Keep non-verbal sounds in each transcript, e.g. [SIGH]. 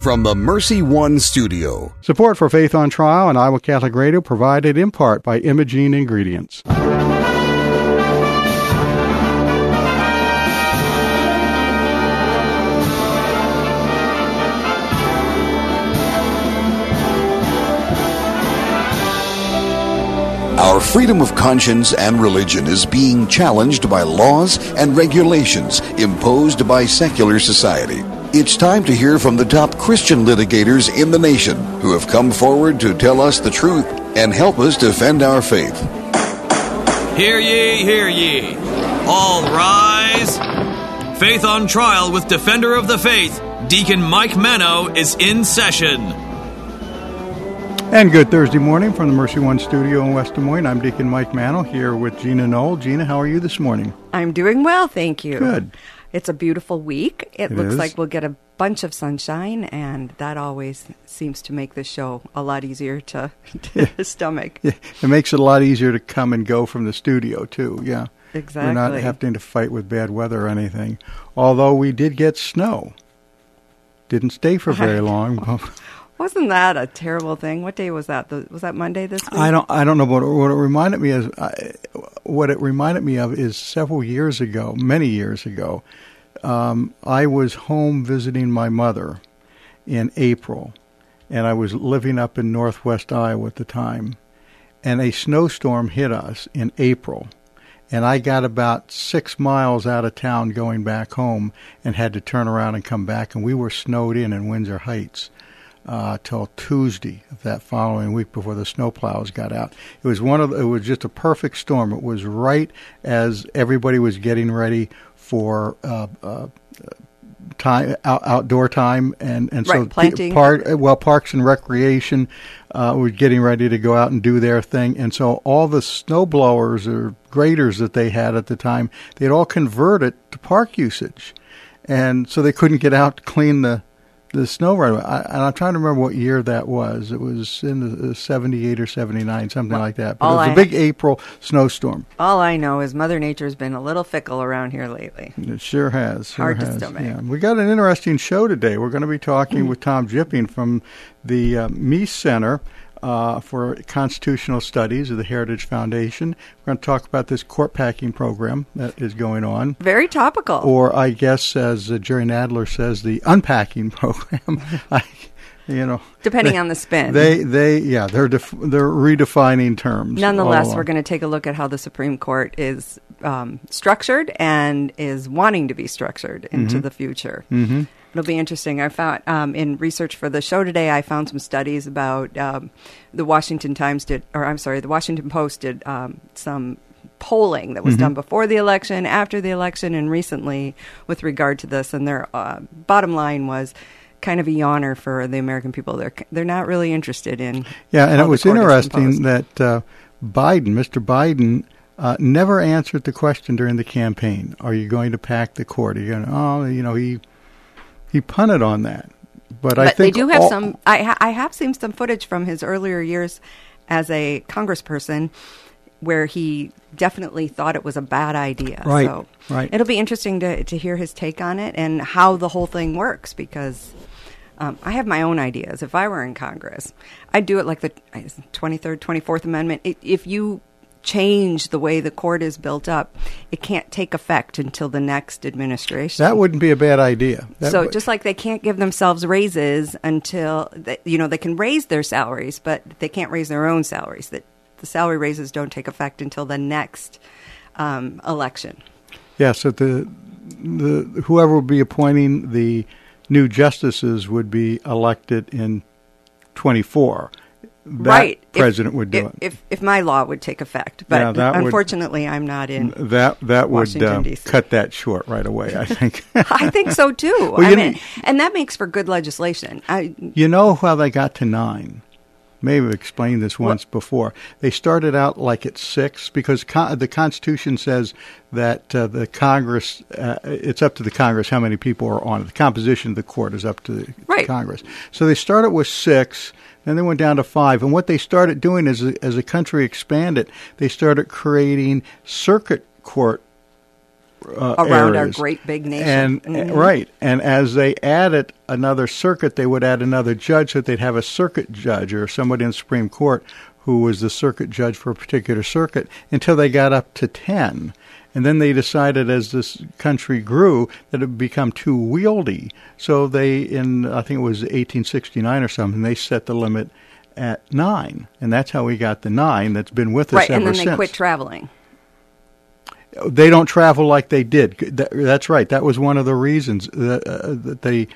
From the Mercy One studio. Support for Faith on Trial and Iowa Catholic Radio provided in part by Imogene Ingredients. Our freedom of conscience and religion is being challenged by laws and regulations imposed by secular society. It's time to hear from the top Christian litigators in the nation who have come forward to tell us the truth and help us defend our faith. Hear ye, hear ye. All rise. Faith on Trial with Defender of the Faith, Deacon Mike Mano, is in session. And good Thursday morning from the Mercy One studio in West Des Moines. I'm Deacon Mike Mano here with Gina Knoll. Gina, how are you this morning? I'm doing well, thank you. Good. It's a beautiful week. It, It looks is. like we'll get a bunch of sunshine, and that always seems to make the show a lot easier to, [LAUGHS] to stomach. Yeah, it makes it a lot easier to come and go from the studio too. Yeah, Exactly. We're not having to fight with bad weather or anything. Although we did get snow. Didn't stay for [LAUGHS] very long. [LAUGHS] Wasn't that a terrible thing? What day was that? The, was that Monday this week? I don't. I don't know what. What it reminded me is. I, what it reminded me of is several years ago, many years ago. Um, I was home visiting my mother in April, and I was living up in northwest Iowa at the time, and a snowstorm hit us in April, and I got about six miles out of town going back home, and had to turn around and come back, and we were snowed in in Windsor Heights uh, till Tuesday of that following week before the snowplows got out. It was one of the, it was just a perfect storm. It was right as everybody was getting ready for uh, uh, time out, outdoor time and and so Right, planting. park well parks and recreation uh, were getting ready to go out and do their thing and so all the snow blowers or graders that they had at the time they'd all converted to park usage and so they couldn't get out to clean the the snow right. I, and I'm trying to remember what year that was. It was in the, the 78 or 79, something like that. But it was a big April snowstorm. All I know is Mother Nature's been a little fickle around here lately. It sure has. Sure Hard to stomach. Yeah. We got an interesting show today. We're going to be talking with Tom Jipping from the uh, Meese Center uh, for Constitutional Studies of the Heritage Foundation. We're going to talk about this court packing program that is going on. Very topical. Or I guess, as uh, Jerry Nadler says, the unpacking [LAUGHS] program. I, you know, Depending they- on the spin. They, they, yeah, they're def- they're redefining terms. Nonetheless, we're going to take a look at how the Supreme Court is um, structured and is wanting to be structured into the future. Mm-hmm. It'll be interesting. I found um, in research for the show today, I found some studies about um, the Washington Times did, or I'm sorry, the Washington Post did um, some polling that was done before the election, after the election, and recently with regard to this. And their uh, bottom line was kind of a yawner for the American people. They're they're not really interested in. Yeah, and it was interesting that uh, Biden, Mr. Biden, uh, never answered the question during the campaign. Are you going to pack the court? Are you going to, oh, you know, he he punted on that. But, I but they think do have all- some. I ha- I have seen some footage from his earlier years as a congressperson where he definitely thought it was a bad idea. Right, So right. It'll be interesting to to hear his take on it and how the whole thing works because. Um, I have my own ideas. If I were in Congress, I'd do it like the twenty third, twenty fourth Amendment. If you change the way the court is built up, it can't take effect until the next administration. That wouldn't be a bad idea. That so would- just like they can't give themselves raises until they, you know they can raise their salaries, but they can't raise their own salaries. That the salary raises don't take effect until the next um, election. Yeah, so the the whoever would be appointing the new justices would be elected in 24. Right, If- president would do if, it. If if my law would take effect, but Yeah, that would- unfortunately, I'm not in. that that would uh, cut that short right away, I think. [LAUGHS] I think so too. [LAUGHS] Well, I mean, and that makes for good legislation. I, You know how they got to nine? Maybe I've explained this once before. They started out like at six because con- the Constitution says that uh, the Congress, uh, it's up to the Congress how many people are on it. The composition of the court is up to the Right. Congress. So they started with six, then they went down to five. And what they started doing is, as the country expanded, they started creating circuit court uh, around our great big nation. And Mhm. right, and as they added another circuit, they would add another judge, so they'd have a circuit judge or somebody in Supreme Court who was the circuit judge for a particular circuit until they got up to ten. And then they decided, as this country grew, that it would become too wieldy. So they, in I think it was 1869 or something, they set the limit at nine, and that's how we got the nine. That's been with us right, ever since. Right, and then since they quit traveling. they don't travel like they did. That's right. That was one of the reasons that, uh, that they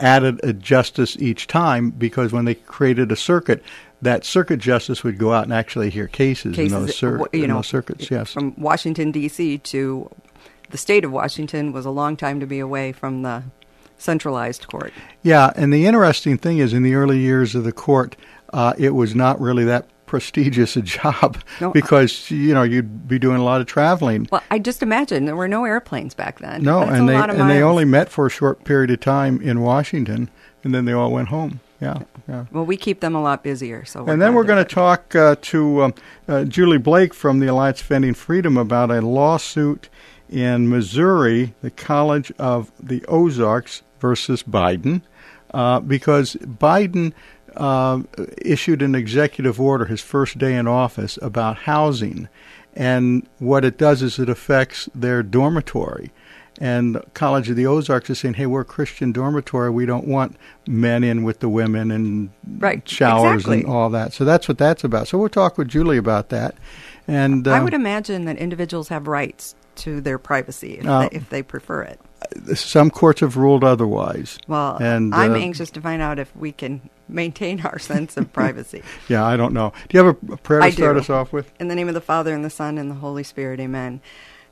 added a justice each time because when they created a circuit, that circuit justice would go out and actually hear cases, in those, cir- you know, those circuits. Yes. from Washington D.C. to the state of Washington was a long time to be away from the centralized court. Yeah, and the interesting thing is, in the early years of the court, uh, it was not really that prestigious a [LAUGHS] job No, because you know you'd be doing a lot of traveling. Well, I just imagine there were no airplanes back then. No, That's and a they and they only met for a short period of time in Washington, and then they all went home. Yeah, yeah. Well, we keep them a lot busier. So, And then we're going to talk uh, to um, uh, Julie Blake from the Alliance Defending Freedom about a lawsuit in Missouri, the College of the Ozarks versus Biden, uh, because Biden uh, issued an executive order his first day in office about housing. And what it does is it affects their dormitory. And College of the Ozarks is saying, hey, we're a Christian dormitory. We don't want men in with the women and Right, showers exactly. and all that. So that's what that's about. So we'll talk with Julie about that. And I uh, would imagine that individuals have rights to their privacy if, Uh, they, if they prefer it. some courts have ruled otherwise. Well, and, I'm uh, anxious to find out if we can maintain our sense of privacy. [LAUGHS] Yeah, I don't know. Do you have a, prayer to I start do. us off with? In the name of the Father, and the Son, and the Holy Spirit, amen.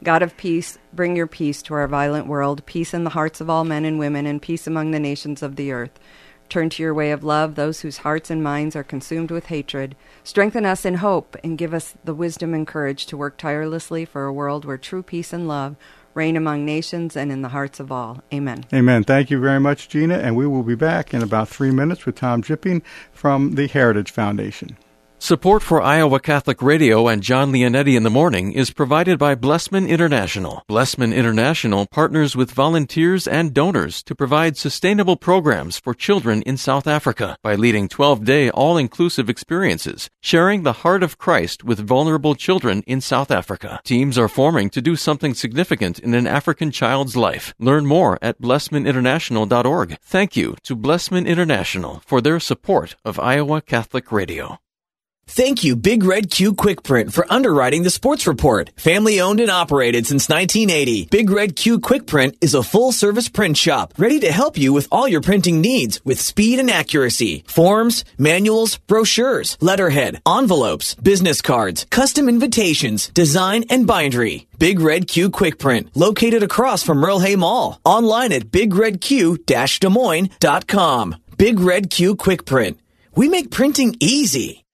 God of peace, bring your peace to our violent world, peace in the hearts of all men and women, and peace among the nations of the earth. Turn to your way of love those whose hearts and minds are consumed with hatred. Strengthen us in hope, and give us the wisdom and courage to work tirelessly for a world where true peace and love reign among nations and in the hearts of all. Amen. Amen. Thank you very much, Gina. And we will be back in about three minutes with Tom Jipping from the Heritage Foundation. Support for Iowa Catholic Radio and John Leonetti in the Morning is provided by Blessman International. Blessman International partners with volunteers and donors to provide sustainable programs for children in South Africa by leading 12-day all-inclusive experiences, sharing the heart of Christ with vulnerable children in South Africa. Teams are forming to do something significant in an African child's life. Learn more at blessmaninternational.org. Thank you to Blessman International for their support of Iowa Catholic Radio. Thank you, Big Red Q Quick Print, for underwriting the sports report. Family owned and operated since 1980, Big Red Q Quick Print is a full service print shop ready to help you with all your printing needs with speed and accuracy. Forms, manuals, brochures, letterhead, envelopes, business cards, custom invitations, design, and bindery. Big Red Q Quick Print, located across from Merle Hay Mall. Online at bigredq-des Moines.com. Big Red Q Quick Print. We make printing easy.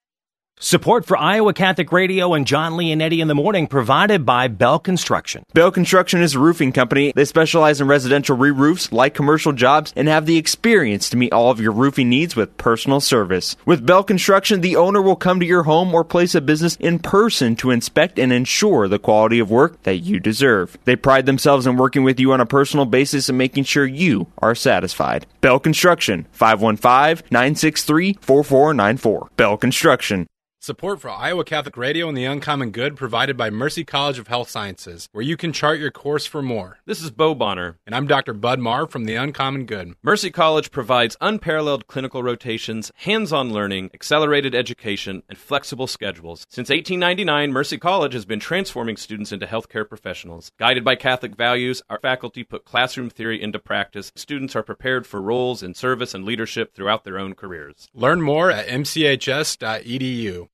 Support for Iowa Catholic Radio and John Leonetti in the morning provided by Bell Construction. Bell Construction is a roofing company. They specialize in residential re-roofs, like commercial jobs, and have the experience to meet all of your roofing needs with personal service. With Bell Construction, the owner will come to your home or place of business in person to inspect and ensure the quality of work that you deserve. They pride themselves in working with you on a personal basis and making sure you are satisfied. Bell Construction, 515-963-4494. Bell Construction. Support for Iowa Catholic Radio and the Uncommon Good provided by Mercy College of Health Sciences, where you can chart your course for more. This is Bo Bonner. And I'm Dr. Bud Marr from the Uncommon Good. Mercy College provides unparalleled clinical rotations, hands on learning, accelerated education, and flexible schedules. Since 1899, Mercy College has been transforming students into healthcare professionals. Guided by Catholic values, our faculty put classroom theory into practice. Students are prepared for roles in service and leadership throughout their own careers. Learn more at mchs.edu.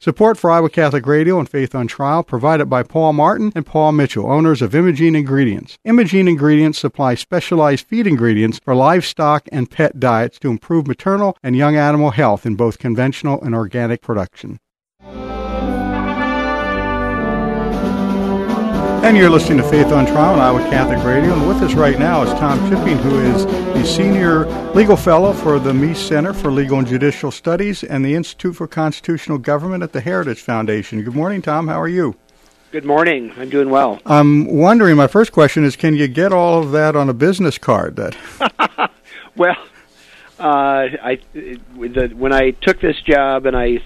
Support for Iowa Catholic Radio and Faith on Trial provided by Paul Martin and Paul Mitchell, owners of Imogene Ingredients. Imogene Ingredients supply specialized feed ingredients for livestock and pet diets to improve maternal and young animal health in both conventional and organic production. And you're listening to Faith on Trial on Iowa Catholic Radio. And with us right now is Tom Jipping, who is the Senior Legal Fellow for the Meese Center for Legal and Judicial Studies and the Institute for Constitutional Government at the Heritage Foundation. Good morning, Tom. How are you? Good morning. I'm doing well. I'm wondering, my first question is can you get all of that on a business card? That [LAUGHS] Well, uh, I, the, when I took this job and I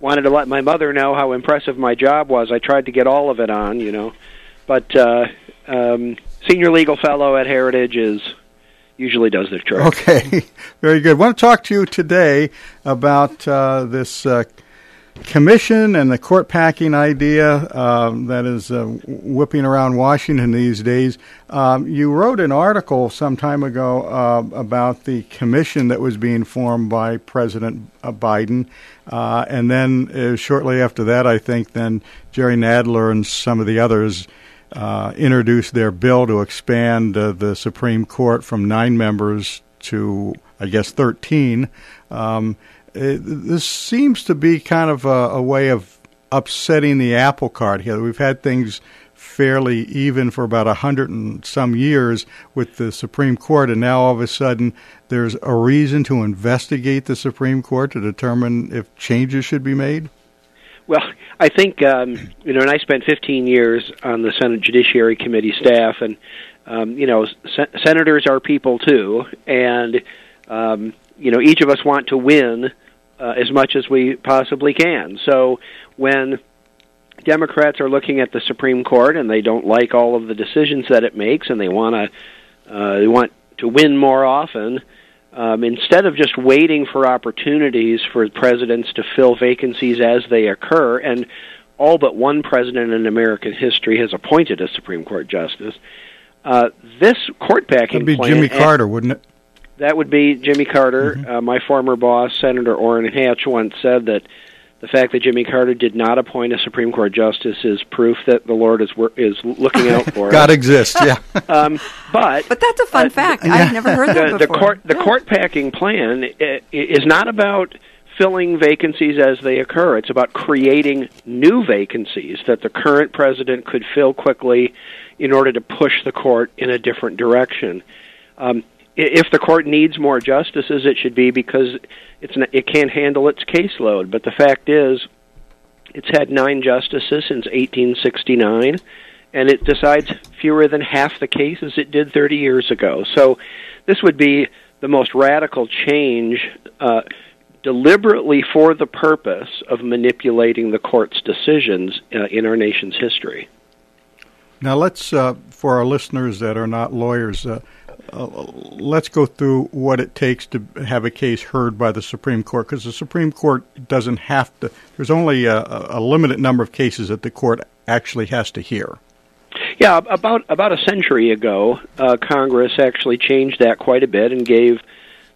wanted to let my mother know how impressive my job was, I tried to get all of it on, you know but uh, um, senior legal fellow at Heritage is usually does the trick. Okay, [LAUGHS] very good. I want to talk to you today about uh, this uh, commission and the court packing idea um, that is uh, whipping around Washington these days. Um, you wrote an article some time ago uh, about the commission that was being formed by President uh, Biden, uh, and then shortly after that, I think then Jerry Nadler and some of the others uh, introduced their bill to expand uh, the Supreme Court from nine members to, I guess, 13. Um, it, this seems to be kind of a, a, way of upsetting the apple cart here. We've had things fairly even for about a hundred and some years with the Supreme Court, and now all of a sudden there's a reason to investigate the Supreme Court to determine if changes should be made. Well, I think um, you know, and I spent 15 years on the Senate Judiciary Committee staff, and um, you know, sen- senators are people too, and um, you know, each of us want to win uh, as much as we possibly can. So when Democrats are looking at the Supreme Court and they don't like all of the decisions that it makes, and they want to uh, they want to win more often um, instead of just waiting for opportunities for presidents to fill vacancies as they occur, and all but one president in American history has appointed a Supreme Court justice. Uh, this court packing That'd be plan, Jimmy Carter, wouldn't it? That would be Jimmy Carter. Mm-hmm. Uh, my former boss, Senator Orrin Hatch, once said that the fact that Jimmy Carter did not appoint a Supreme Court justice is proof that the Lord is is looking out for [LAUGHS] it. God exists, yeah. [LAUGHS] um, but but that's a fun uh, fact. Yeah. I've never heard [LAUGHS] the, that before. The court the yeah. court packing plan is not about filling vacancies as they occur. It's about creating new vacancies that the current president could fill quickly in order to push the court in a different direction. Um, if the court needs more justices, it should be because it's not, it can't handle its caseload. But the fact is, it's had nine justices since 1869, and it decides fewer than half the cases it did 30 years ago. So, this would be the most radical change, uh, deliberately for the purpose of manipulating the court's decisions uh, in our nation's history. Now, let's, uh, for our listeners that are not lawyers, let's go through what it takes to have a case heard by the Supreme Court, because the Supreme Court doesn't have to. There's only a, a, limited number of cases that the court actually has to hear. Yeah, about about a century ago, uh, Congress actually changed that quite a bit and gave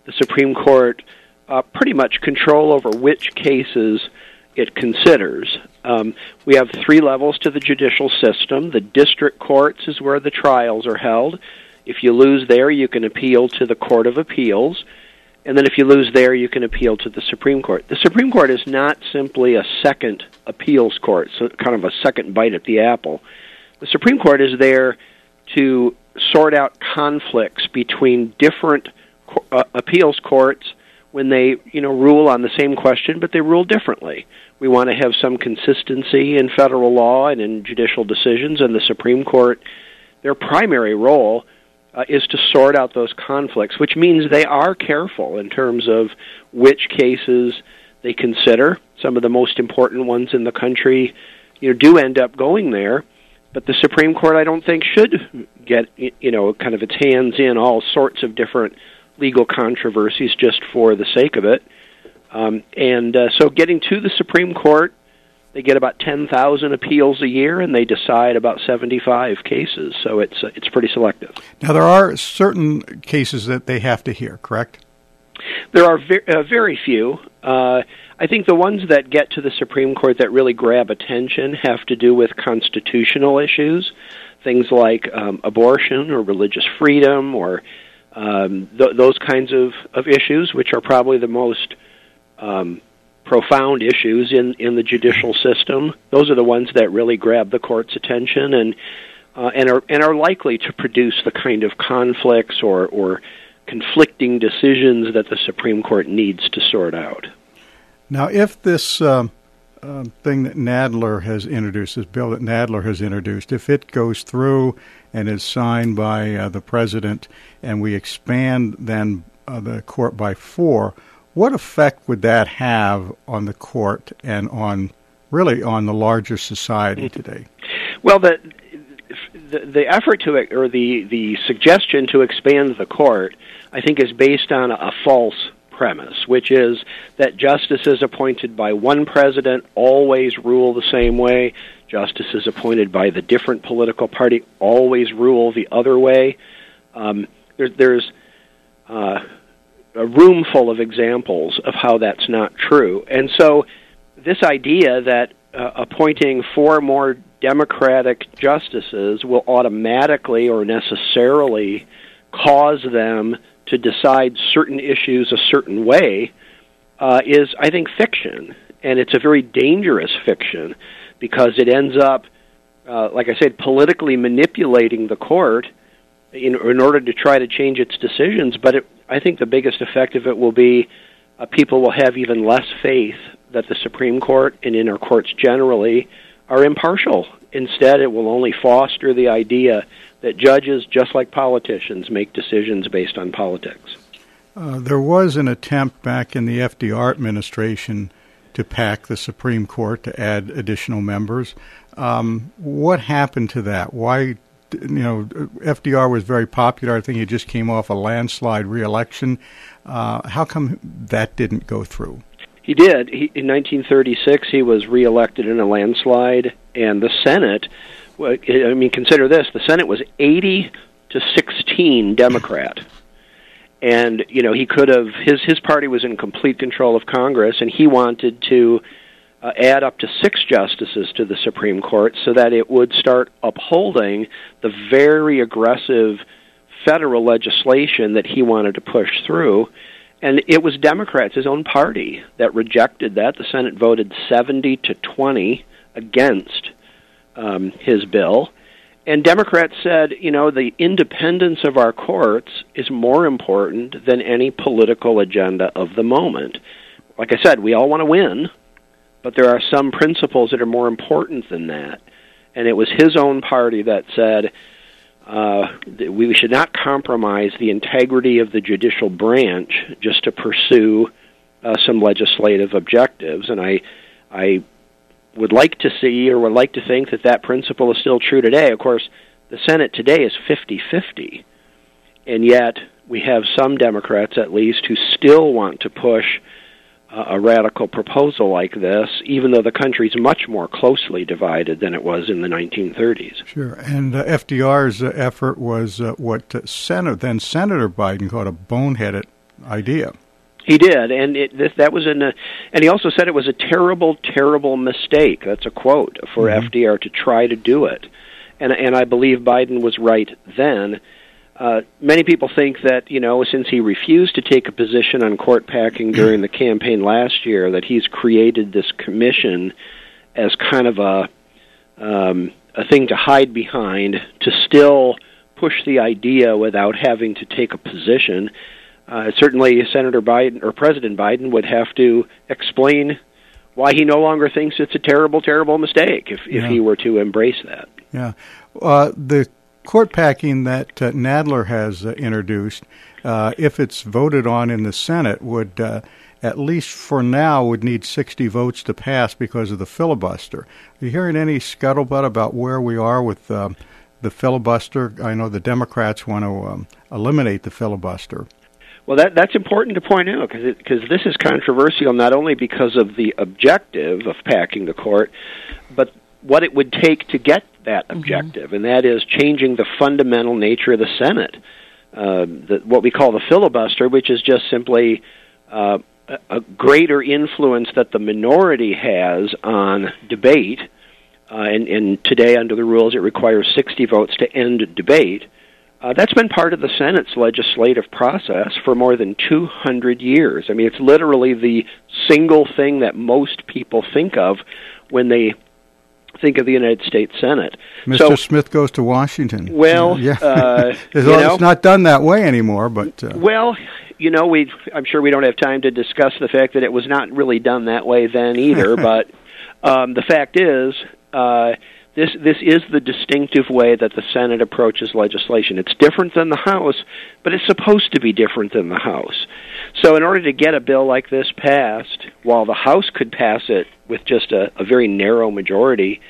the Supreme Court uh, pretty much control over which cases it considers. Um, we have three levels to the judicial system. The district courts is where the trials are held. If you lose there, you can appeal to the Court of Appeals. And then if you lose there, you can appeal to the Supreme Court. The Supreme Court is not simply a second appeals court, so kind of a second bite at the apple. The Supreme Court is there to sort out conflicts between different uh, appeals courts when they, you know, rule on the same question, but they rule differently. We want to have some consistency in federal law and in judicial decisions, and the Supreme Court, their primary role uh, is to sort out those conflicts, which means they are careful in terms of which cases they consider. Some of the most important ones in the country, you know, do end up going there. But the Supreme Court, I don't think, should get you know kind of its hands in all sorts of different legal controversies just for the sake of it. Um, and uh, so, getting to the Supreme Court they get about 10,000 appeals a year, and they decide about 75 cases. So it's uh, it's pretty selective. Now there are certain cases that they have to hear, correct? There are ve- uh, very few. Uh, I think the ones that get to the Supreme Court that really grab attention have to do with constitutional issues, things like um, abortion or religious freedom or um, th- those kinds of, of issues, which are probably the most um, profound issues in, in the judicial system. Those are the ones that really grab the court's attention and uh, and are and are likely to produce the kind of conflicts or or conflicting decisions that the Supreme Court needs to sort out. Now, if this um, uh, thing that Nadler has introduced, this bill that Nadler has introduced, if it goes through and is signed by uh, the president, and we expand then uh, the court by four, what effect would that have on the court and on really on the larger society today? Well, the the, the effort to or the the suggestion to expand the court, I think, is based on a false premise, which is that justices appointed by one president always rule the same way. Justices appointed by the different political party always rule the other way. Um, there, there's uh, a room full of examples of how that's not true. And so, this idea that uh, appointing four more Democratic justices will automatically or necessarily cause them to decide certain issues a certain way uh, is, I think, fiction. And it's a very dangerous fiction because it ends up, uh, like I said, politically manipulating the court in, in order to try to change its decisions. But it, I think the biggest effect of it will be uh, people will have even less faith that the Supreme Court and inner courts generally are impartial. Instead, it will only foster the idea that judges, just like politicians, make decisions based on politics. Uh, there was an attempt back in the FDR administration to pack the Supreme Court to add additional members. Um, what happened to that? Why you know, FDR was very popular. I think he just came off a landslide reelection. Uh, how come that didn't go through? He did. He, in 1936, he was reelected in a landslide, and the Senate. I mean, consider this: the Senate was 80 to 16 Democrat, [LAUGHS] and you know he could have his his party was in complete control of Congress, and he wanted to uh, add up to six justices to the Supreme Court so that it would start upholding the very aggressive federal legislation that he wanted to push through. And it was Democrats, his own party, that rejected that. The Senate voted 70 to 20 against um, his bill. And Democrats said, you know, the independence of our courts is more important than any political agenda of the moment. Like I said, we all want to win, but there are some principles that are more important than that. And it was his own party that said uh, that we should not compromise the integrity of the judicial branch just to pursue uh, some legislative objectives. And I, I would like to see or would like to think that that principle is still true today. Of course, the Senate today is 50 50, and yet we have some Democrats, at least, who still want to push a radical proposal like this, even though the country's much more closely divided than it was in the 1930s. Sure, and uh, FDR's uh, effort was uh, what uh, Senator then Senator Biden called a boneheaded idea. He did, and it, this, that was in a, and he also said it was a terrible, terrible mistake. That's a quote for mm-hmm. FDR to try to do it, and and I believe Biden was right then uh, many people think that you know since he refused to take a position on court packing during the campaign last year that he's created this commission as kind of a um, a thing to hide behind to still push the idea without having to take a position. Uh, certainly, Senator Biden or President Biden would have to explain why he no longer thinks it's a terrible, terrible mistake if if yeah. he were to embrace that. Yeah, uh, the court packing that uh, Nadler has uh, introduced, uh, if it's voted on in the Senate, would uh, at least for now would need 60 votes to pass because of the filibuster. Are you hearing any scuttlebutt about where we are with um, the filibuster? I know the Democrats want to um, eliminate the filibuster. Well, that that's important to point out because because this is controversial not only because of the objective of packing the court, but what it would take to get that mm-hmm. objective, mm-hmm. and that is changing the fundamental nature of the Senate. Uh, the, what we call the filibuster, which is just simply uh, a, a greater influence that the minority has on debate. Uh, and, and today, under the rules, it requires 60 votes to end debate. Uh, that's been part of the Senate's legislative process for more than 200 years. I mean, it's literally the single thing that most people think of when they think of the United States Senate. Mr. So, Smith goes to Washington. Well, yeah, uh, [LAUGHS] it's, know, it's not done that way anymore. But uh, well, you know, we I'm sure we don't have time to discuss the fact that it was not really done that way then either. [LAUGHS] but um, the fact is, uh, this this is the distinctive way that the Senate approaches legislation. It's different than the House, but it's supposed to be different than the House. So, in order to get a bill like this passed, while the House could pass it with just a, a very narrow majority,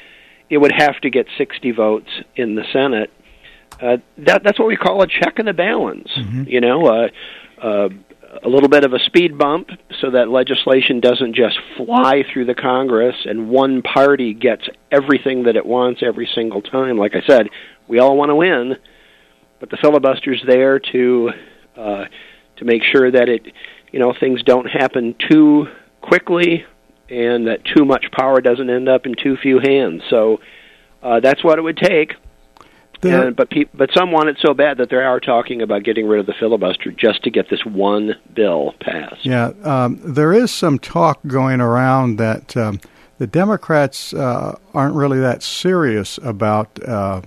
it would have to get 60 votes in the Senate. Uh, that that's what we call a check and a balance. You know, uh, uh, a little bit of a speed bump so that legislation doesn't just fly through the Congress and one party gets everything that it wants every single time. Like I said, we all want to win, but the filibuster's there to uh, to make sure that it, you know, things don't happen too quickly and that too much power doesn't end up in too few hands. So uh, that's what it would take. There- And, but pe- but some want it so bad that they are talking about getting rid of the filibuster just to get this one bill passed. yeah, um, there is some talk going around that um, the Democrats uh, aren't really that serious about uh,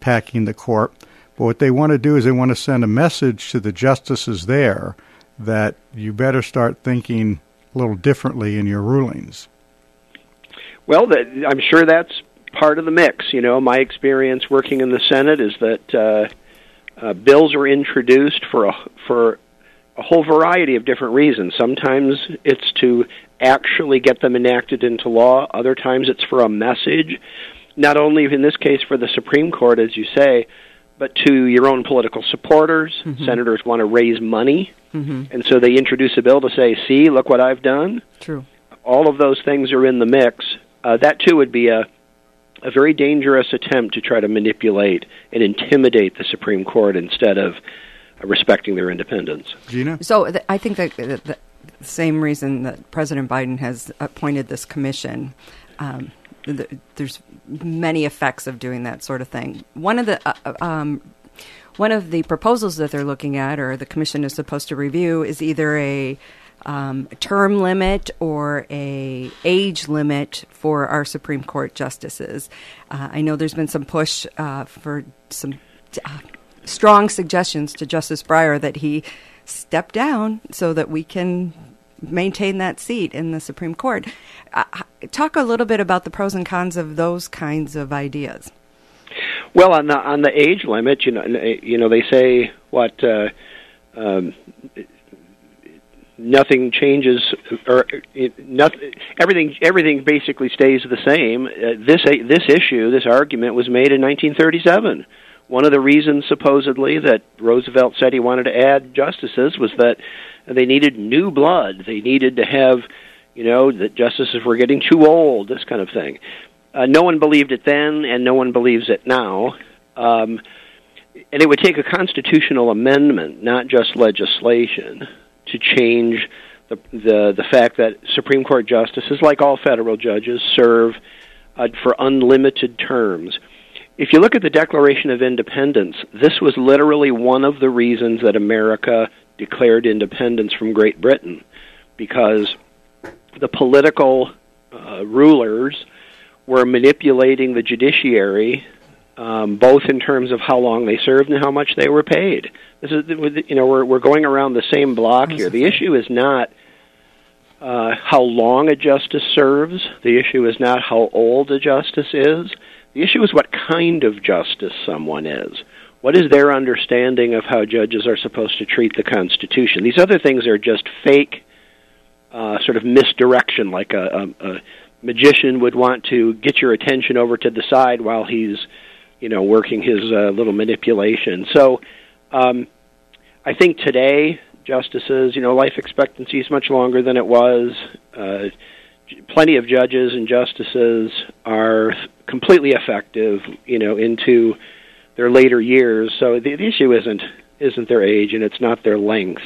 packing the court. But what they want to do is they want to send a message to the justices there that you better start thinking a little differently in your rulings. Well, I'm sure that's part of the mix. You know, my experience working in the Senate is that uh, uh, bills are introduced for a for a whole variety of different reasons. Sometimes it's to actually get them enacted into law. Other times it's for a message, not only in this case for the Supreme Court, as you say, but to your own political supporters. Senators want to raise money, Mm-hmm. and so they introduce a bill to say, "See, look what I've done." True. all of those things are in the mix. Uh, that too would be a a very dangerous attempt to try to manipulate and intimidate the Supreme Court instead of uh, respecting their independence. Gina? So th- I think that the, the same reason that President Biden has appointed this commission. Um, th- there's many effects of doing that sort of thing. One of the uh, uh, um, one of the proposals that they're looking at, or the commission is supposed to review, is either a um, term limit or a age limit for our Supreme Court justices. Uh, I know there's been some push uh, for some uh, strong suggestions to Justice Breyer that he step down so that we can maintain that seat in the Supreme Court. Uh, talk a little bit about the pros and cons of those kinds of ideas. Well, on the on the age limit, you know, you know, they say what uh, um, nothing changes, or nothing, everything everything basically stays the same. Uh, this this issue, this argument, was made in 1937. One of the reasons, supposedly, that Roosevelt said he wanted to add justices was that they needed new blood. They needed to have, you know, that justices were getting too old. This kind of thing. Uh, no one believed it then, and no one believes it now. Um, and it would take a constitutional amendment, not just legislation, to change the the, the fact that Supreme Court justices, like all federal judges, serve uh, for unlimited terms. If you look at the Declaration of Independence, this was literally one of the reasons that America declared independence from Great Britain, because the political uh, rulers were manipulating the judiciary, um, both in terms of how long they served and how much they were paid. This is, you know, we're we're going around the same block here. The issue is not uh, how long a justice serves. The issue is not how old a justice is. The issue is what kind of justice someone is. What is their understanding of how judges are supposed to treat the Constitution? These other things are just fake, uh, sort of misdirection, like a, a, a magician would want to get your attention over to the side while he's, you know, working his uh, little manipulation. So, um, I think today justices, you know, life expectancy is much longer than it was. Uh, plenty of judges and justices are completely effective, you know, into their later years. So the, the issue isn't isn't their age and it's not their length.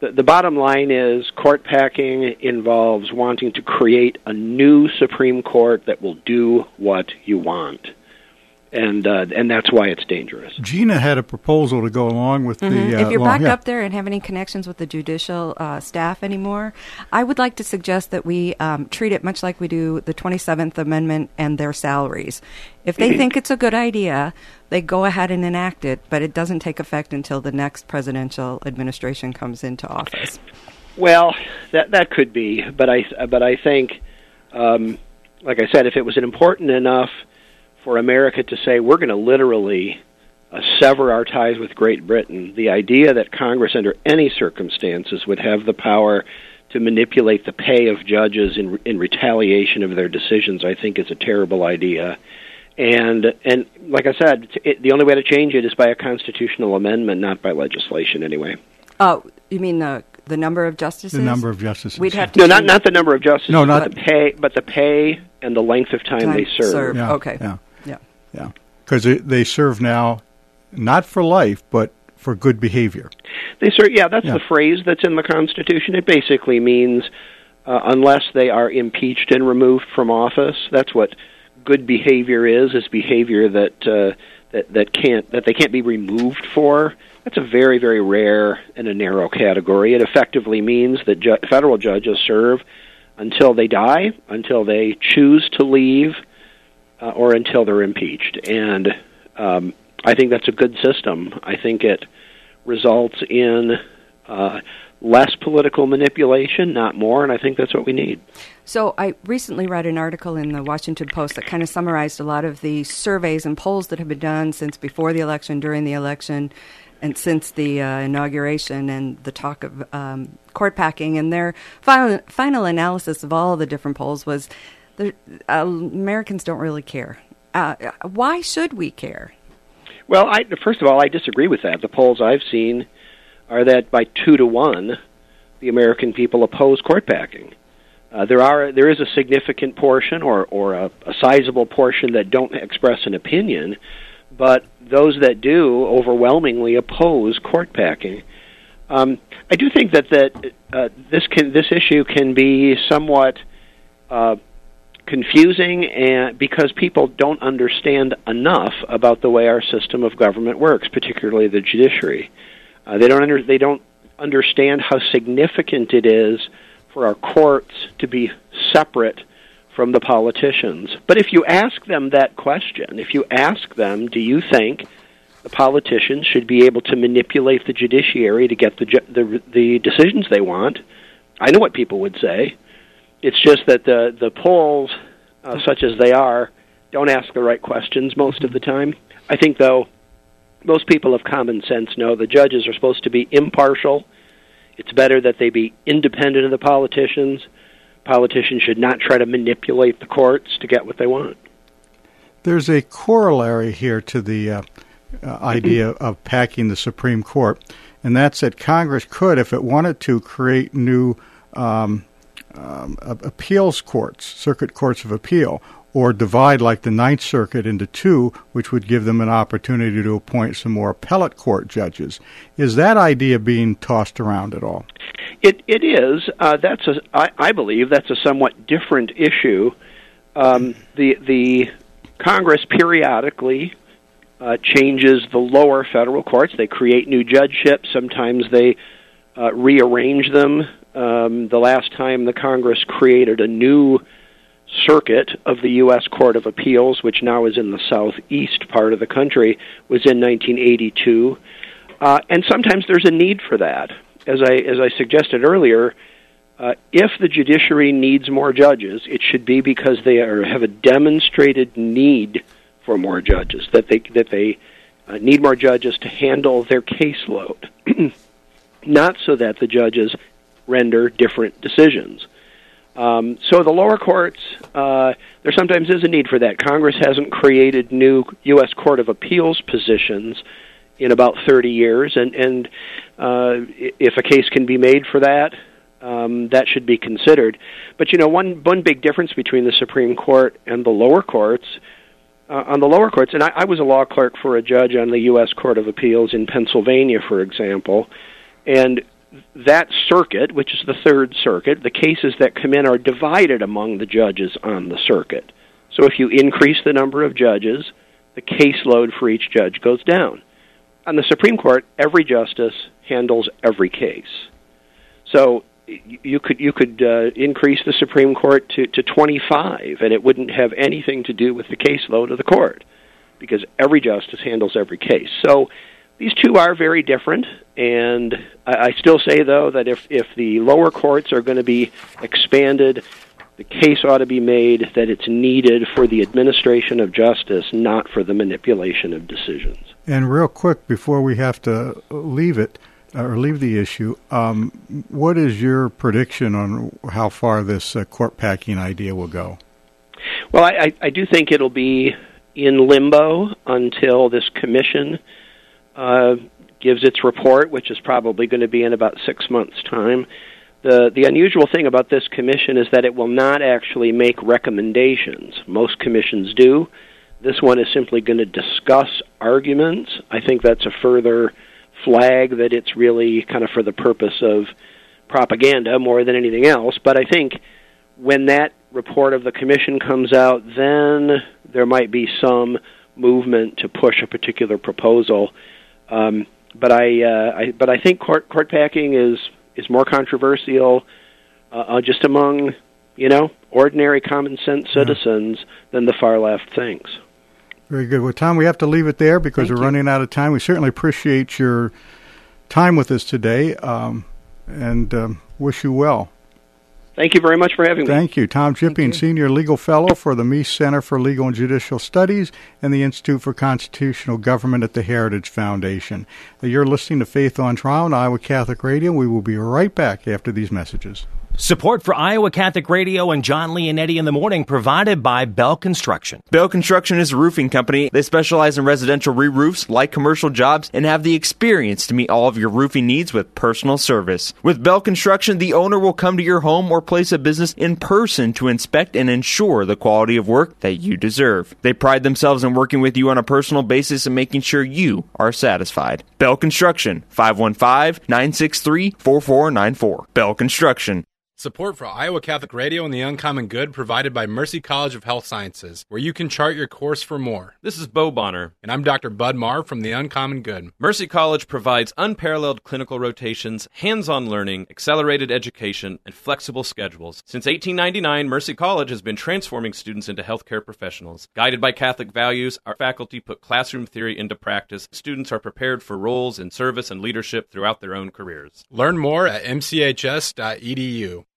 the, the bottom line is court packing involves wanting to create a new Supreme Court that will do what you want and uh, and that's why it's dangerous. Gina had a proposal to go along with mm-hmm. the. Uh, if you're long, back yeah. up there and have any connections with the judicial uh, staff anymore, I would like to suggest that we um, treat it much like we do the 27th Amendment and their salaries. If they think it's a good idea, they go ahead and enact it, but it doesn't take effect until the next presidential administration comes into office. Well, that that could be, but I but I think, um, like I said, if it was an important enough for America to say we're going to literally uh, sever our ties with Great Britain, the idea that Congress, under any circumstances, would have the power to manipulate the pay of judges in, in retaliation of their decisions, I think, is a terrible idea. And and like I said, it, the only way to change it is by a constitutional amendment, not by legislation, anyway. Oh, you mean the the number of justices? The number of justices. We'd have to no, not not the number of justices. No, not but the pay, but the pay and the length of time, Time they serve. served. Yeah, Okay. Yeah. Yeah. Yeah. Because they serve now, not for life, but for good behavior. They serve. Yeah, that's Yeah. the phrase that's in the Constitution. It basically means uh, unless they are impeached and removed from office. That's what good behavior is. Is behavior that uh, that that can't that they can't be removed for. That's a very very rare and a narrow category. It effectively means that ju- federal judges serve until they die, until they choose to leave, uh, or until they're impeached. And um, I think that's a good system. I think it results in uh, less political manipulation, not more, and I think that's what we need. So I recently read an article in the Washington Post that kind of summarized a lot of the surveys and polls that have been done since before the election, during the election, and since the uh, inauguration and the talk of um, court packing. And their final final analysis of all the different polls was the uh, Americans don't really care. Uh, why should we care? Well, I, first of all, I disagree with that. The polls I've seen are that by two to one, the American people oppose court packing. Uh, there are there is a significant portion or or a, a sizable portion that don't express an opinion, but those that do overwhelmingly oppose court packing. Um, I do think that that uh, this can this issue can be somewhat uh, confusing and because people don't understand enough about the way our system of government works, particularly the judiciary. Uh, they don't under, they don't understand how significant it is for our courts to be separate from the politicians. But if you ask them that question, if you ask them, do you think the politicians should be able to manipulate the judiciary to get the ju- the, the decisions they want? I know what people would say. It's just that the the polls, uh, such as they are, don't ask the right questions most of the time. I think though most people of common sense know the judges are supposed to be impartial. It's better that they be independent of the politicians. Politicians should not try to manipulate the courts to get what they want. There's a corollary here to the uh, uh, idea of packing the Supreme Court, and that's that Congress could, if it wanted to, create new um, um, appeals courts, circuit courts of appeal, or divide like the Ninth Circuit into two, which would give them an opportunity to appoint some more appellate court judges. Is that idea being tossed around at all? It it is. Uh, that's a. I, I believe that's a somewhat different issue. Um, the the Congress periodically uh, changes the lower federal courts. They create new judgeships. Sometimes they uh, rearrange them. Um, the last time the Congress created a new circuit of the U.S. Court of Appeals, which now is in the southeast part of the country, was in 1982. Uh, and sometimes there's a need for that. As I as I suggested earlier, uh, if the judiciary needs more judges, it should be because they are, have a demonstrated need for more judges. That they that they uh, need more judges to handle their caseload, [CLEARS THROAT] not so that the judges render different decisions. Um, so the lower courts, uh, there sometimes is a need for that. Congress hasn't created new U.S. Court of Appeals positions in about 30 years, and and uh, if a case can be made for that, um, that should be considered. But you know, one one big difference between the Supreme Court and the lower courts. Uh, on the lower courts, and I, I was a law clerk for a judge on the U.S. Court of Appeals in Pennsylvania, for example, and that circuit, which is the third circuit, the cases that come in are divided among the judges on the circuit. So if you increase the number of judges, the caseload for each judge goes down. On the Supreme Court, every justice handles every case. So you could you could uh, increase the Supreme Court to, to 25, and it wouldn't have anything to do with the caseload of the court, because every justice handles every case. So these two are very different, and I, I still say though that if if the lower courts are going to be expanded, the case ought to be made that it's needed for the administration of justice, not for the manipulation of decisions. And real quick before we have to leave it or leave the issue, um, what is your prediction on how far this uh, court packing idea will go? Well, I, I do think it'll be in limbo until this commission uh, gives its report, which is probably going to be in about six months' time. The, the unusual thing about this commission is that it will not actually make recommendations. Most commissions do. This one is simply going to discuss arguments. I think that's a further flag that it's really kind of for the purpose of propaganda more than anything else. But I think when that report of the commission comes out, then there might be some movement to push a particular proposal. Um, but I, uh, I, but I think court court packing is is more controversial uh, uh just among you know ordinary common sense citizens yeah. than the far left thinks. Very good. Well, Tom, we have to leave it there because Thank we're you. running out of time. We certainly appreciate your time with us today um, and um, wish you well. Thank you very much for having me. Thank you. Tom Jipping, Senior Legal Fellow for the Meese Center for Legal and Judicial Studies and the Institute for Constitutional Government at the Heritage Foundation. You're listening to Faith on Trial on Iowa Catholic Radio. We will be right back after these messages. Support for Iowa Catholic Radio and Jon Leonetti in the morning provided by Bell Construction. Bell Construction is a roofing company. They specialize in residential re-roofs, like commercial jobs, and have the experience to meet all of your roofing needs with personal service. With Bell Construction, the owner will come to your home or place of business in person to inspect and ensure the quality of work that you deserve. They pride themselves in working with you on a personal basis and making sure you are satisfied. Bell Construction, 515-963-4494. Bell Construction. Support for Iowa Catholic Radio and the Uncommon Good provided by Mercy College of Health Sciences, where you can chart your course for more. This is Bo Bonner. And I'm Dr. Bud Marr from the Uncommon Good. Mercy College provides unparalleled clinical rotations, hands on learning, accelerated education, and flexible schedules. Since 1899, Mercy College has been transforming students into healthcare professionals. Guided by Catholic values, our faculty put classroom theory into practice. Students are prepared for roles in service and leadership throughout their own careers. Learn more at mchs.edu.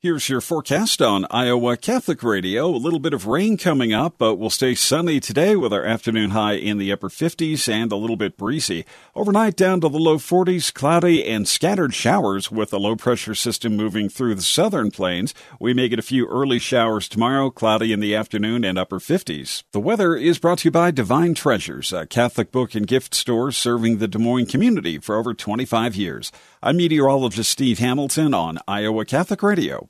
Here's your forecast on Iowa Catholic Radio. A little bit of rain coming up, but we'll stay sunny today with our afternoon high in the upper 50s and a little bit breezy. Overnight down to the low 40s, cloudy and scattered showers with a low pressure system moving through the southern plains. We may get a few early showers tomorrow, cloudy in the afternoon and upper 50s. The weather is brought to you by Divine Treasures, a Catholic book and gift store serving the Des Moines community for over 25 years. I'm meteorologist Steve Hamilton on Iowa Catholic Radio.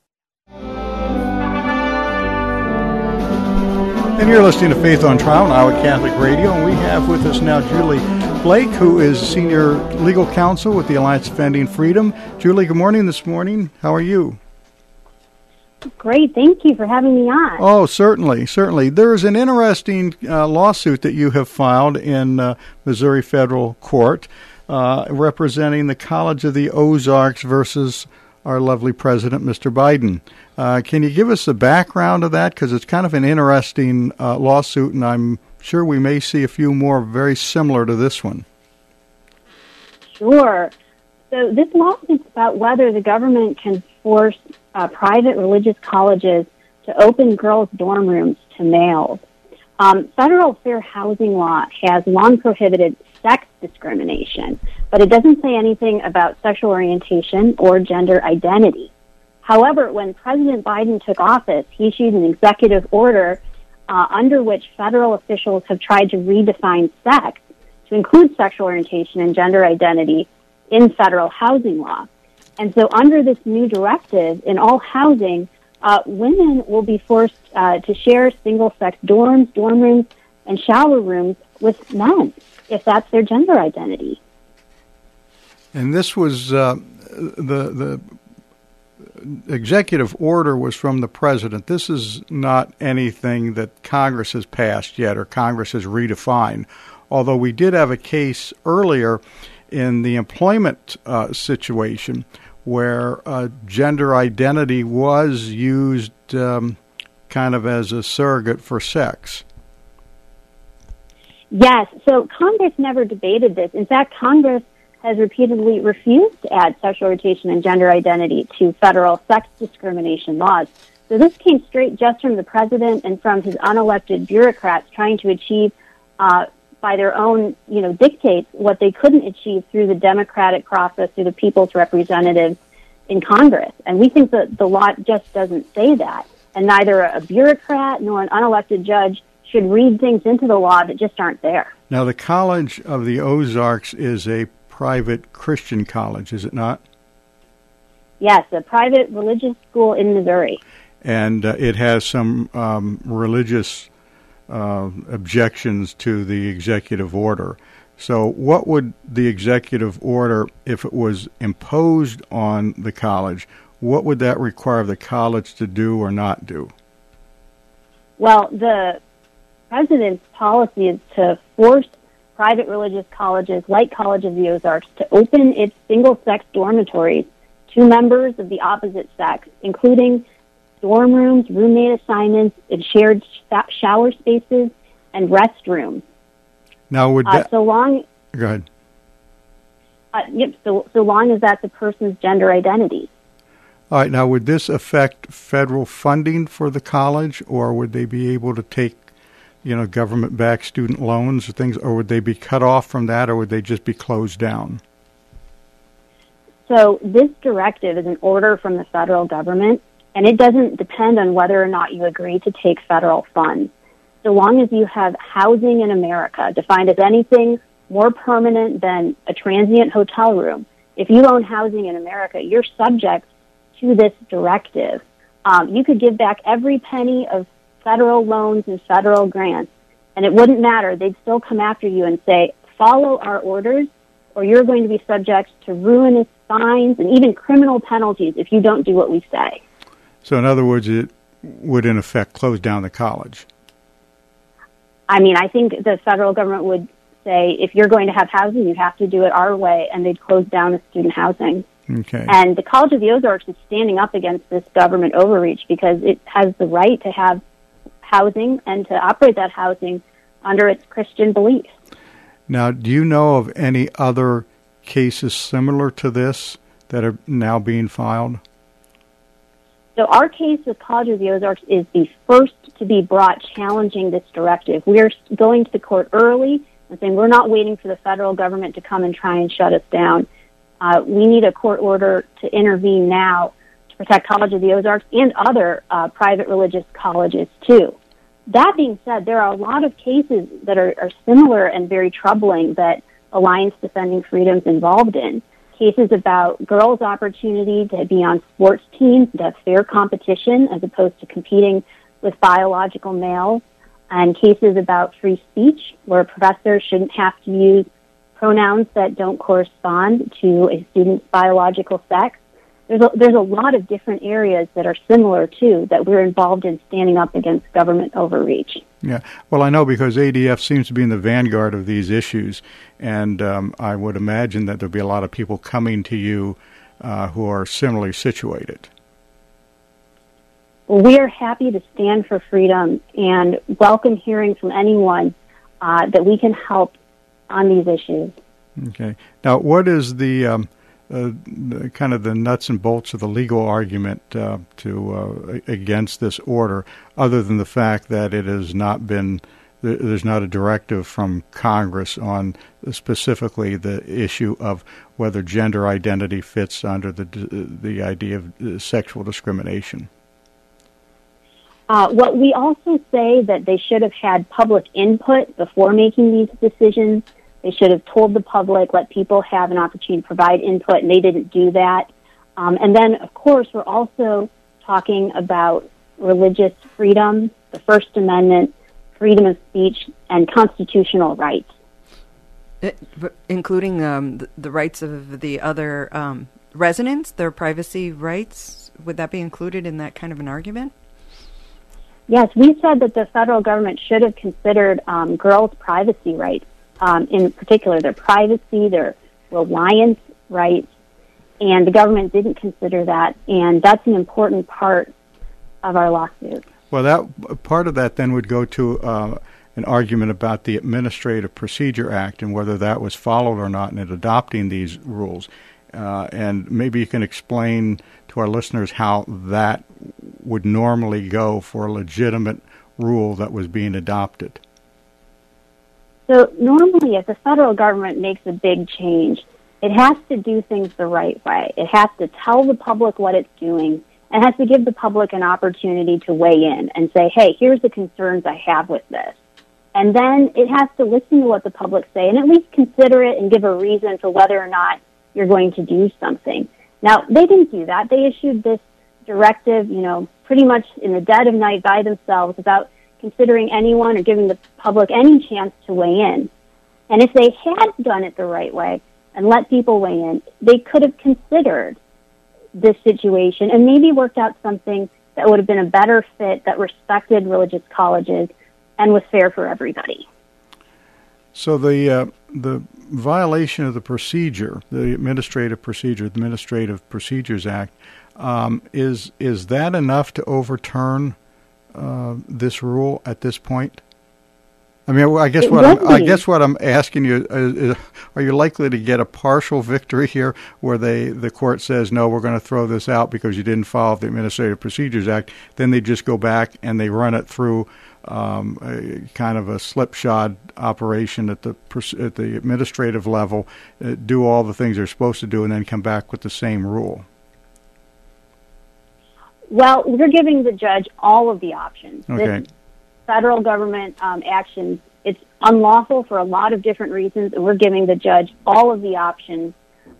And you're listening to Faith on Trial on Iowa Catholic Radio, and we have with us now Julie Blake, who is Senior Legal Counsel with the Alliance Defending Freedom. Julie, good morning this morning. How are you? Great, thank you for having me on. Oh, certainly, certainly. There is an interesting uh, lawsuit that you have filed in uh, Missouri Federal Court uh, representing the College of the Ozarks versus our lovely president, Mr. Biden. Uh, can you give us the background of that? Because it's kind of an interesting uh, lawsuit, and I'm sure we may see a few more very similar to this one. Sure. So this lawsuit is about whether the government can force uh, private religious colleges to open girls' dorm rooms to males. Um, federal fair housing law has long prohibited sex discrimination, but it doesn't say anything about sexual orientation or gender identity. However, when President Biden took office, he issued an executive order uh, under which federal officials have tried to redefine sex to include sexual orientation and gender identity in federal housing law. And so, under this new directive, in all housing, uh, women will be forced uh, to share single sex dorms, dorm rooms, and shower rooms with men if that's their gender identity. And this was uh, the the executive order was from the president. This is not anything that Congress has passed yet or Congress has redefined. Although we did have a case earlier in the employment uh, situation where uh, gender identity was used um, kind of as a surrogate for sex. Yes, so Congress never debated this. In fact, Congress has repeatedly refused to add sexual orientation and gender identity to federal sex discrimination laws. So this came straight just from the president and from his unelected bureaucrats trying to achieve, uh, by their own, you know, dictates what they couldn't achieve through the democratic process, through the people's representatives in Congress. And we think that the law just doesn't say that. And neither a bureaucrat nor an unelected judge should read things into the law that just aren't there. Now, the College of the Ozarks is a private Christian college, is it not? Yes, a private religious school in Missouri. And uh, it has some um, religious uh, objections to the executive order. So, what would the executive order, if it was imposed on the college, what would that require the college to do or not do? Well, the president's policy is to force private religious colleges like College of the Ozarks to open its single sex dormitories to members of the opposite sex, including dorm rooms, roommate assignments, and shared sh- shower spaces and restrooms. Now, would that. Uh, so long. Go ahead. Uh, yep, so, so long as that's a person's gender identity. All right, now would this affect federal funding for the college, or would they be able to take you know, government-backed student loans or things, or would they be cut off from that, or would they just be closed down? So this directive is an order from the federal government, and it doesn't depend on whether or not you agree to take federal funds. So long as you have housing in America, defined as anything more permanent than a transient hotel room, if you own housing in America, you're subject to this directive. Um, you could give back every penny of federal loans and federal grants, and it wouldn't matter. They'd still come after you and say, follow our orders, or you're going to be subject to ruinous fines and even criminal penalties if you don't do what we say. So, in other words, it would in effect close down the college. I mean, I think the federal government would say if you're going to have housing, you have to do it our way, and they'd close down the student housing. Okay. And the College of the Ozarks is standing up against this government overreach because it has the right to have housing and to operate that housing under its Christian beliefs. Now, do you know of any other cases similar to this that are now being filed? So our case with College of the Ozarks is the first to be brought challenging this directive. We're going to the court early and saying we're not waiting for the federal government to come and try and shut us down. Uh, we need a court order to intervene now protect College of the Ozarks and other uh, private religious colleges too. That being said, there are a lot of cases that are, are similar and very troubling that Alliance Defending Freedom's involved in cases about girls' opportunity to be on sports teams, to have fair competition as opposed to competing with biological males, and cases about free speech where professors shouldn't have to use pronouns that don't correspond to a student's biological sex. There's a, there's a lot of different areas that are similar too that we're involved in standing up against government overreach. Yeah, well, I know because ADF seems to be in the vanguard of these issues, and um, I would imagine that there'll be a lot of people coming to you uh, who are similarly situated. Well, we are happy to stand for freedom and welcome hearing from anyone uh, that we can help on these issues. Okay. Now, what is the, um, uh, kind of the nuts and bolts of the legal argument uh, to uh, against this order, other than the fact that it has not been there's not a directive from Congress on specifically the issue of whether gender identity fits under the the idea of uh, sexual discrimination. Uh, what we also say that they should have had public input before making these decisions. They should have told the public, let people have an opportunity to provide input, and they didn't do that. Um, and then, of course, we're also talking about religious freedom, the First Amendment, freedom of speech, and constitutional rights. It, including um, the, the, rights of the other um, residents, their privacy rights. Would that be included in that kind of an argument? Yes, we said that the federal government should have considered um, girls' privacy rights, um, in particular their privacy, their reliance rights, and the government didn't consider that, and that's an important part of our lawsuit. Well, that part of that then would go to uh, an argument about the Administrative Procedure Act and whether that was followed or not in adopting these rules. Uh, and maybe you can explain to our listeners how that would normally go for a legitimate rule that was being adopted. So, normally, if the federal government makes a big change, it has to do things the right way. It has to tell the public what it's doing and has to give the public an opportunity to weigh in and say, hey, here's the concerns I have with this. And then it has to listen to what the public say and at least consider it and give a reason for whether or not you're going to do something. Now, they didn't do that. They issued this directive, you know, pretty much in the dead of night by themselves without considering anyone or giving the public any chance to weigh in. And if they had done it the right way and let people weigh in, they could have considered this situation and maybe worked out something that would have been a better fit that respected religious colleges and was fair for everybody. So the uh, the violation of the procedure, the administrative procedure, the Administrative Procedures Act, um, is is that enough to overturn uh, this rule at this point? I mean, I guess what I'm, I guess what I'm asking you is, is, are you likely to get a partial victory here, where they the court says no, we're going to throw this out because you didn't follow the Administrative Procedures Act? Then they just go back and they run it through um, a, kind of a slipshod operation at the at the administrative level, uh, do all the things they're supposed to do, and then come back with the same rule. Well, we're giving the judge all of the options. Okay. This federal government um, actions, it's unlawful for a lot of different reasons, and we're giving the judge all of the options,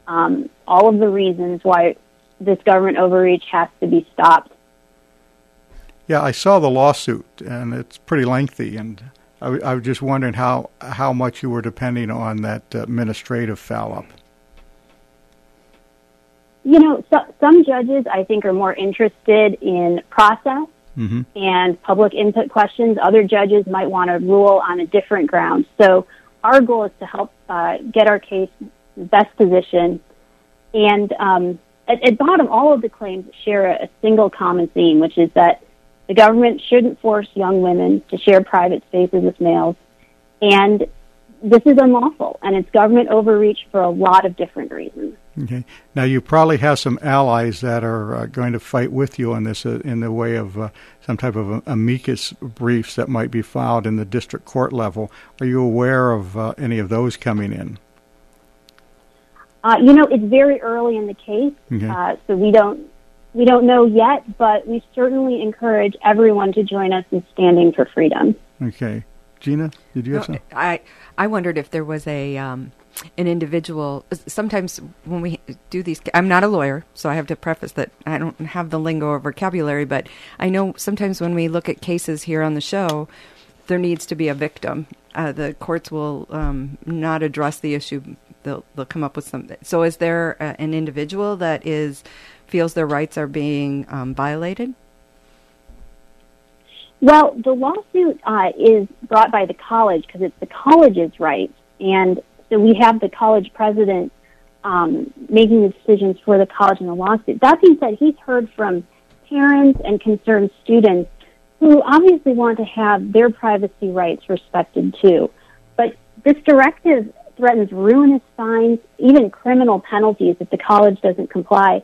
um, all of the reasons why this government overreach has to be stopped. Yeah, I saw the lawsuit, and it's pretty lengthy, and I, w- I was just wondering how how much you were depending on that administrative foul up. You know, so, some judges I think are more interested in process mm-hmm. and public input questions. Other judges might want to rule on a different ground. So our goal is to help uh, get our case the best position. And um, at, at bottom, all of the claims share a, a single common theme, which is that the government shouldn't force young women to share private spaces with males. And this is unlawful, and it's government overreach for a lot of different reasons. Okay. Now you probably have some allies that are uh, going to fight with you on this uh, in the way of uh, some type of amicus briefs that might be filed in the district court level. Are you aware of uh, any of those coming in? Uh, you know, it's very early in the case, okay. Uh, so we don't we don't know yet. But we certainly encourage everyone to join us in standing for freedom. Okay, Gina, did you have no, something? I I wondered if there was a um, an individual. Sometimes when we do these, I'm not a lawyer, so I have to preface that I don't have the lingo or vocabulary. But I know sometimes when we look at cases here on the show, there needs to be a victim. Uh, the courts will um, not address the issue. They'll they'll come up with something. So, is there a, an individual that is feels their rights are being um, violated? Well, the lawsuit uh, is brought by the college because it's the college's rights, and so we have the college president um, making the decisions for the college and the lawsuit. That being said, he's heard from parents and concerned students who obviously want to have their privacy rights respected too. But this directive threatens ruinous fines, even criminal penalties if the college doesn't comply.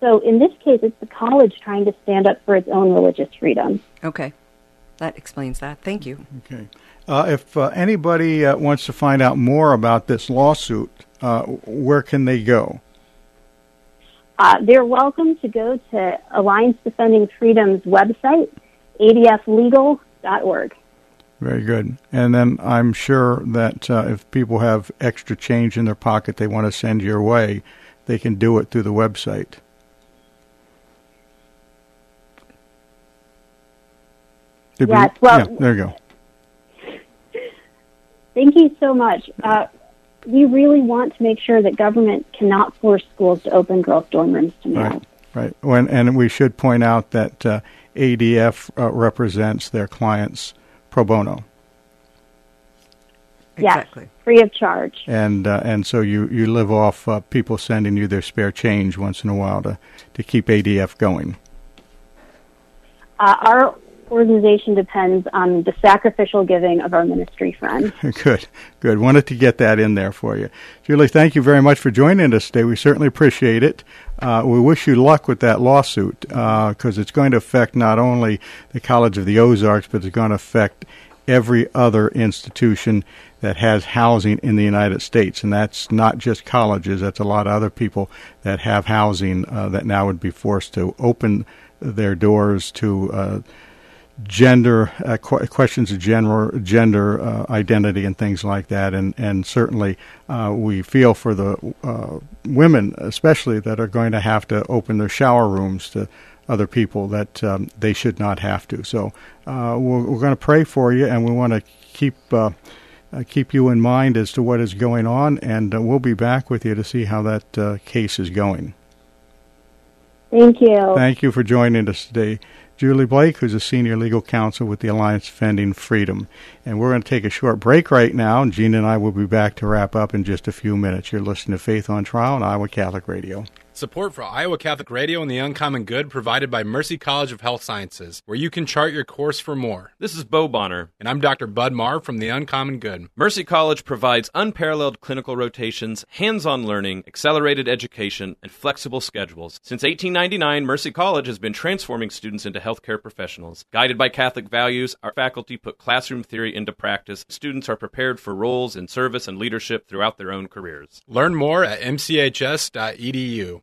So in this case, it's the college trying to stand up for its own religious freedom. Okay. That explains that. Thank you. Okay. Uh, if uh, anybody uh, wants to find out more about this lawsuit, uh, where can they go? Uh, they're welcome to go to Alliance Defending Freedom's website, adflegal.org. Very good. And then I'm sure that uh, if people have extra change in their pocket they want to send your way, they can do it through the website. Did yes, we, well, yeah, there you go. Thank you so much. Uh, we really want to make sure that government cannot force schools to open girls' dorm rooms to males. Right, right. When, and we should point out that uh, ADF uh, represents their clients pro bono. Exactly. Yes, free of charge. And uh, and so you, you live off uh, people sending you their spare change once in a while to, to keep ADF going. Uh, our organization depends on the sacrificial giving of our ministry friends. [LAUGHS] Good, good. Wanted to get that in there for you. Julie, thank you very much for joining us today. We certainly appreciate it. Uh, we wish you luck with that lawsuit because uh, it's going to affect not only the College of the Ozarks, but it's going to affect every other institution that has housing in the United States. And that's not just colleges, that's a lot of other people that have housing uh, that now would be forced to open their doors to uh, gender uh, qu- questions of gender gender uh, identity and things like that and and certainly uh, we feel for the uh, women especially that are going to have to open their shower rooms to other people that um, they should not have to so uh, we're, we're, going to pray for you and we want to keep uh, keep you in mind as to what is going on and we'll be back with you to see how that case is going Thank you. Thank you for joining us today. Julie Blake, who's a senior legal counsel with the Alliance Defending Freedom. And we're going to take a short break right now, and Gene and I will be back to wrap up in just a few minutes. You're listening to Faith on Trial on Iowa Catholic Radio. Support for Iowa Catholic Radio and the Uncommon Good provided by Mercy College of Health Sciences, where you can chart your course for more. This is Bo Bonner. And I'm Dr. Bud Marr from the Uncommon Good. Mercy College provides unparalleled clinical rotations, hands on learning, accelerated education, and flexible schedules. Since 1899, Mercy College has been transforming students into healthcare professionals. Guided by Catholic values, our faculty put classroom theory into practice. Students are prepared for roles in service and leadership throughout their own careers. Learn more at mchs.edu.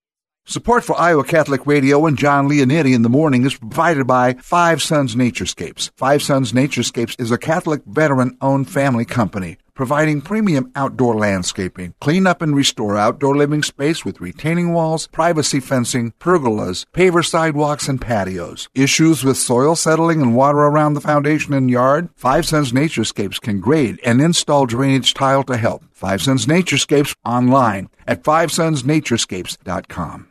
Support for Iowa Catholic Radio and Jon Leonetti in the morning is provided by Five Sons Naturescapes. Five Sons Naturescapes is a Catholic veteran owned family company providing premium outdoor landscaping, clean up and restore outdoor living space with retaining walls, privacy fencing, pergolas, paver sidewalks, and patios. Issues with soil settling and water around the foundation and yard? Five Sons Naturescapes can grade and install drainage tile to help. Five Sons Naturescapes online at fivesonsnaturescapes.com.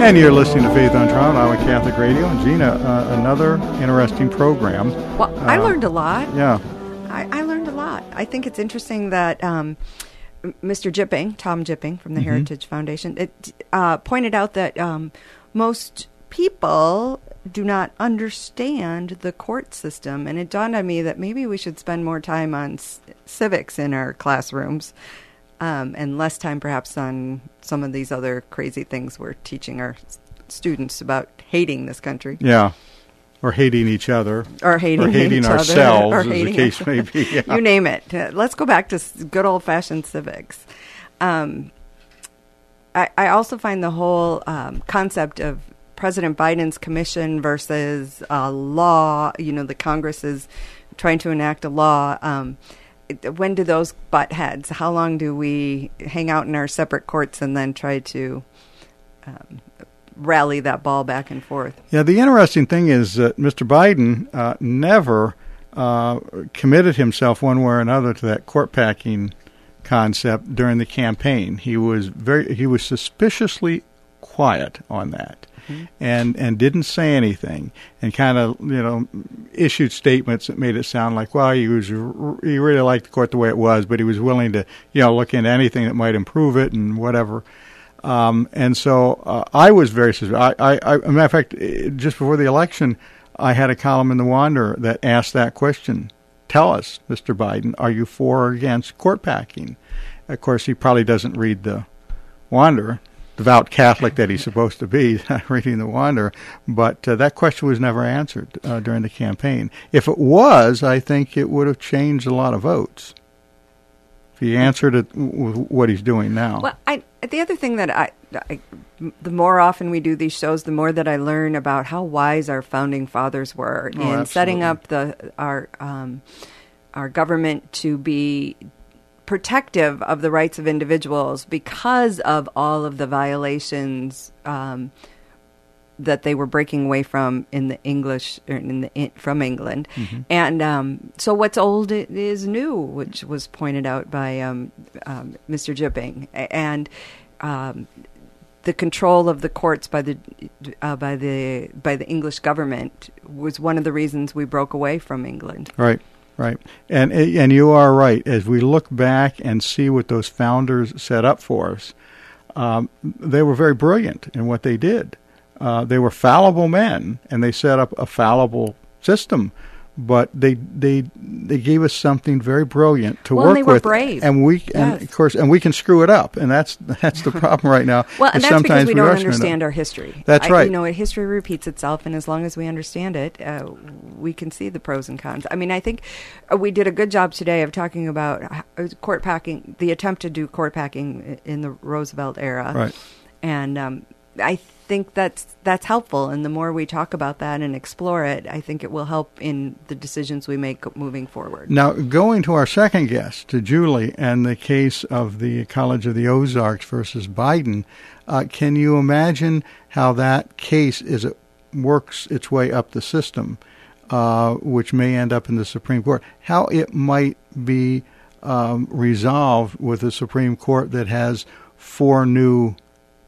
And you're listening to Faith on Trial on Iowa Catholic Radio. And Gina, uh, another interesting program. Well, I Uh, learned a lot. Yeah. I, I learned a lot. I think it's interesting that um, Mr. Jipping, Tom Jipping from the Mhm. Heritage Foundation, it uh, pointed out that um, most people do not understand the court system, and it dawned on me that maybe we should spend more time on c- civics in our classrooms. Um, and less time, perhaps, on some of these other crazy things we're teaching our s- students about hating this country. Yeah. Or hating each other. or hating, or hating each other, ourselves, [LAUGHS] or as hating the case [LAUGHS] may be. Yeah. You name it. Uh, let's go back to s- good old fashioned civics. Um, I, I also find the whole um, concept of President Biden's commission versus a law. You know, the Congress is trying to enact a law. Um, when do those butt heads? How long do we hang out in our separate courts and then try to um, rally that ball back and forth? Yeah, the interesting thing is that Mr. Biden uh, never uh, committed himself one way or another to that court packing concept during the campaign. He was very he was suspiciously quiet on that. And and didn't say anything, and kind of you know issued statements that made it sound like well he was he really liked the court the way it was, but he was willing to you know look into anything that might improve it and whatever. Um, and so uh, I was very sus- I, I, a matter of fact, eh, just before the election, I had a column in the Wanderer that asked that question. Tell us, Mr. Biden, are you for or against court packing? Of course, he probably doesn't read the Wanderer, devout Catholic that he's supposed to be, [LAUGHS] reading the Wanderer. But uh, that question was never answered uh, during the campaign. If it was, I think it would have changed a lot of votes. If he answered it with what he's doing now. Well, I the other thing that I, I, the more often we do these shows, the more that I learn about how wise our founding fathers were Oh, in setting up the our um, our government to be protective of the rights of individuals because of all of the violations um, that they were breaking away from in the English or in the in, from England, Mhm. and um, so what's old is new, which was pointed out by um, um, Mr. Jipping, and um, the control of the courts by the uh, by the by the English government was one of the reasons we broke away from England. Right, right, and and you are right. As we look back and see what those founders set up for us, um, they were very brilliant in what they did. Uh, they were fallible men, and they set up a fallible system. But they they they gave us something very brilliant to well, work and they were with, brave. and we and Yes. of course and we can screw it up, and that's [LAUGHS] that's the problem right now. [LAUGHS] Well, and that's because sometimes we don't understand our history. That's I- right. You know, history repeats itself, and as long as we understand it, uh, we can see the pros and cons. I mean, I think uh, we did a good job today of talking about court packing, the attempt to do court packing in the Roosevelt era, Right. And um, I think that's that's helpful. And the more we talk about that and explore it, I think it will help in the decisions we make moving forward. Now, going to our second guest, to Julie, and the case of the College of the Ozarks versus Biden, uh, can you imagine how that case is works its way up the system, uh, which may end up in the Supreme Court? How it might be um, resolved with a Supreme Court that has four new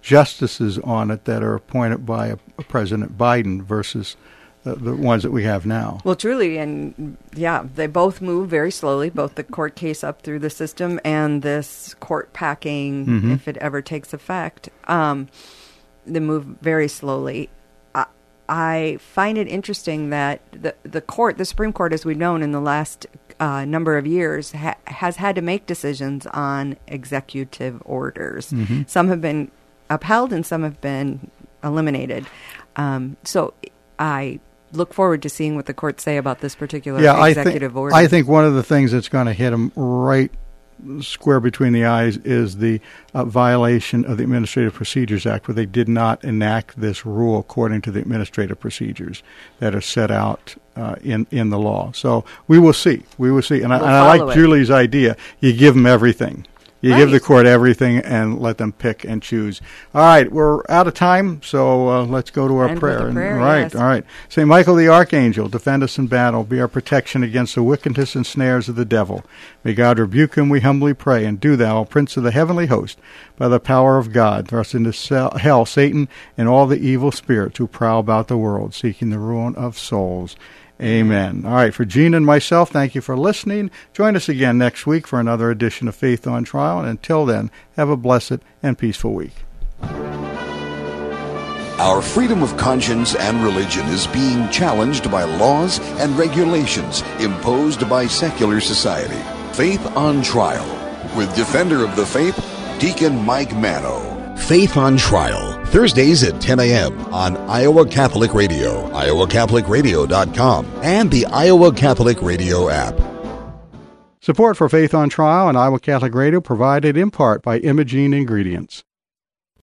justices on it that are appointed by a, a President Biden versus the, the ones that we have now. Well, truly, and yeah, they both move very slowly, both the court case up through the system and this court packing, Mhm. if it ever takes effect. Um, they move very slowly. I, I find it interesting that the the court, the Supreme Court, as we've known in the last uh, number of years, ha- has had to make decisions on executive orders. Mhm. Some have been upheld, and some have been eliminated. Um, so I look forward to seeing what the courts say about this particular yeah, I executive think, order. I think one of the things that's going to hit them right square between the eyes is the uh, violation of the Administrative Procedures Act, where they did not enact this rule according to the administrative procedures that are set out uh, in in the law. So we will see. We will see. And, I, We'll and I like it. Julie's idea. You give them everything. You give the court everything and let them pick and choose. All right, we're out of time, so uh, let's go to our End prayer. a And- prayer, right, yes. all right. Saint Michael the Archangel, defend us in battle, be our protection against the wickedness and snares of the devil. May God rebuke him, we humbly pray. And do thou, Prince of the heavenly host, by the power of God, thrust into hell Satan and all the evil spirits who prowl about the world, seeking the ruin of souls. Amen. All right, for Gene and myself, thank you for listening. Join us again next week for another edition of Faith on Trial. And until then, have a blessed and peaceful week. Our freedom of conscience and religion is being challenged by laws and regulations imposed by secular society. Faith on Trial with Defender of the Faith, Deacon Mike Manno. Faith on Trial, Thursdays at 10 a.m. on Iowa Catholic Radio, iowacatholicradio.com, and the Iowa Catholic Radio app. Support for Faith on Trial and Iowa Catholic Radio provided in part by Imogene Ingredients.